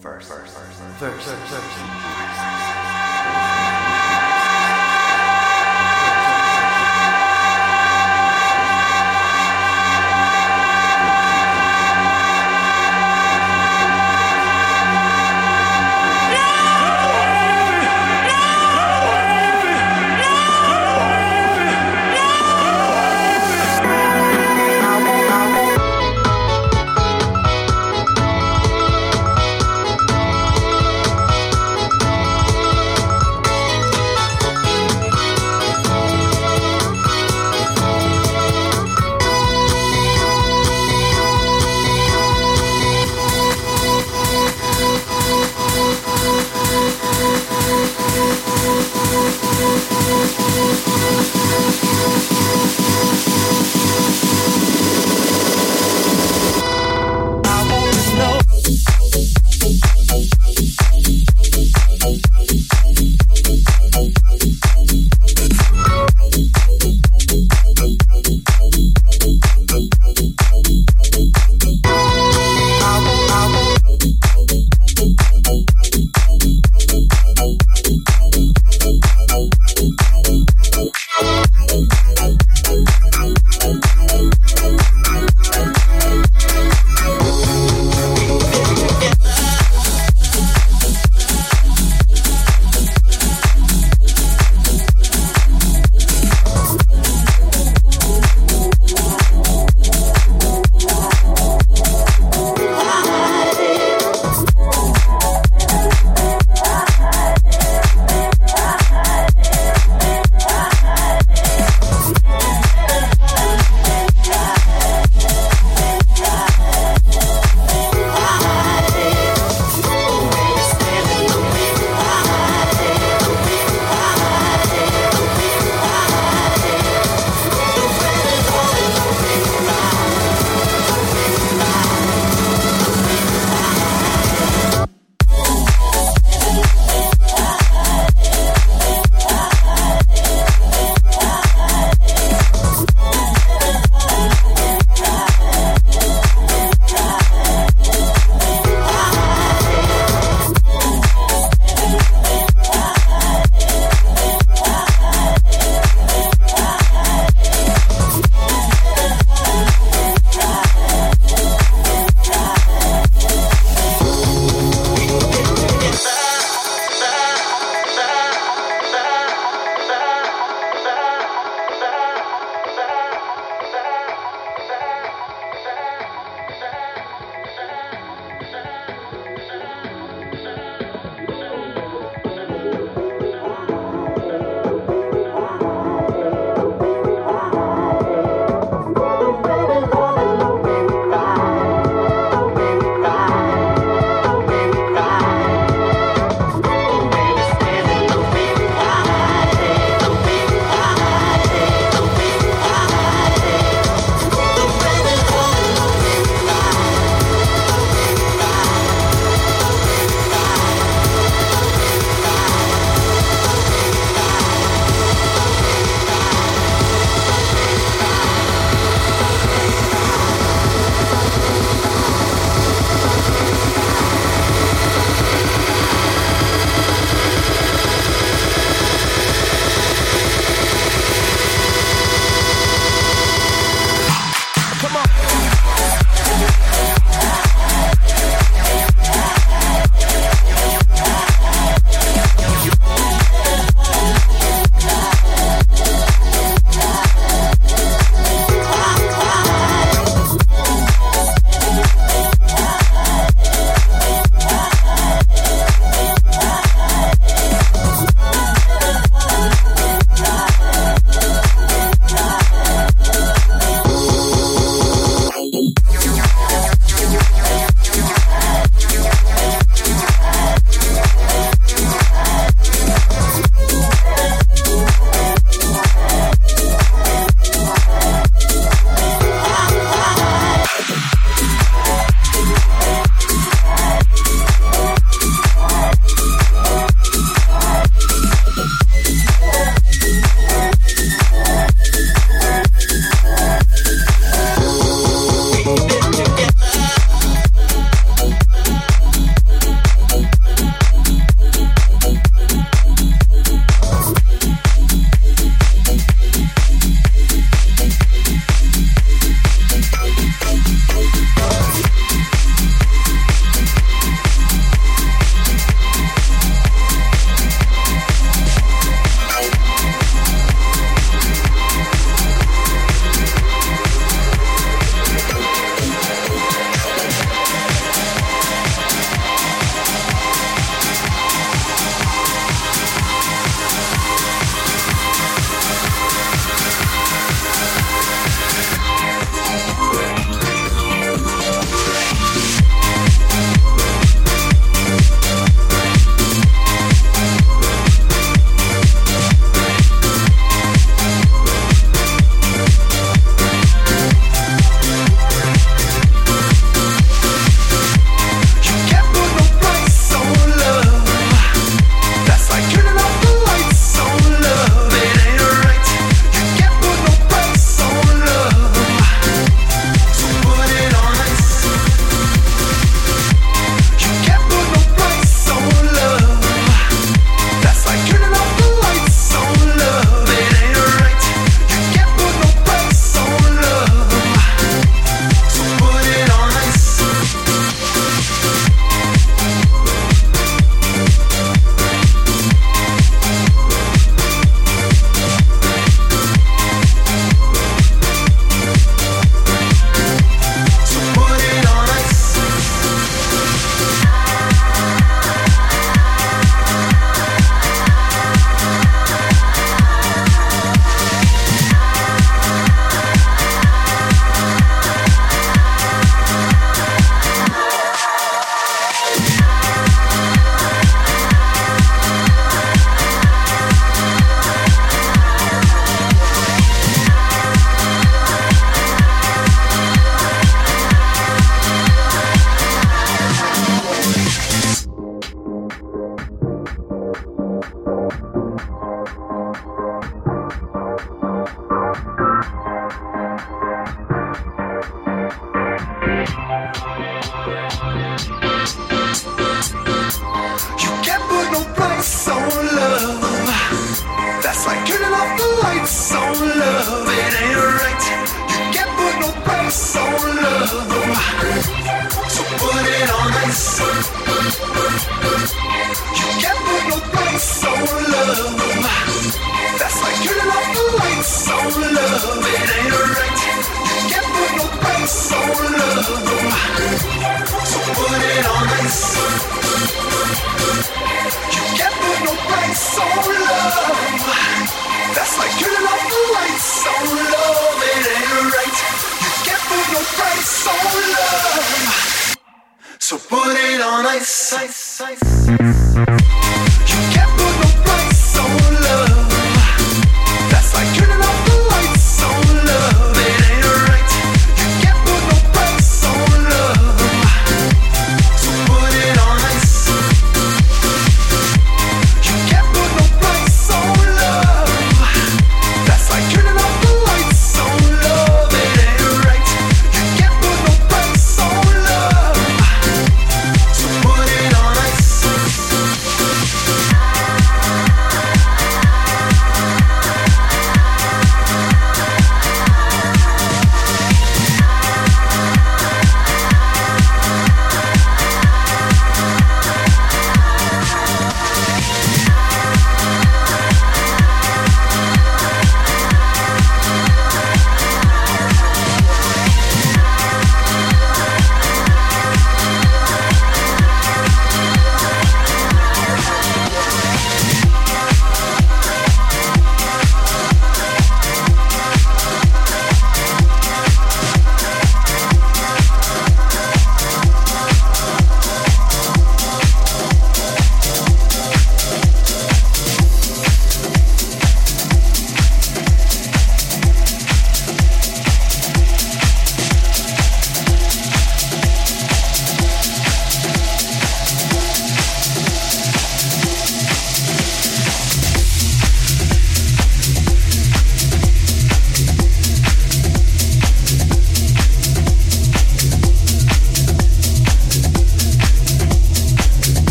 First, first, first, first, first, first.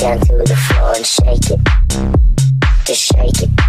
Down to the floor and shake it. Just shake it.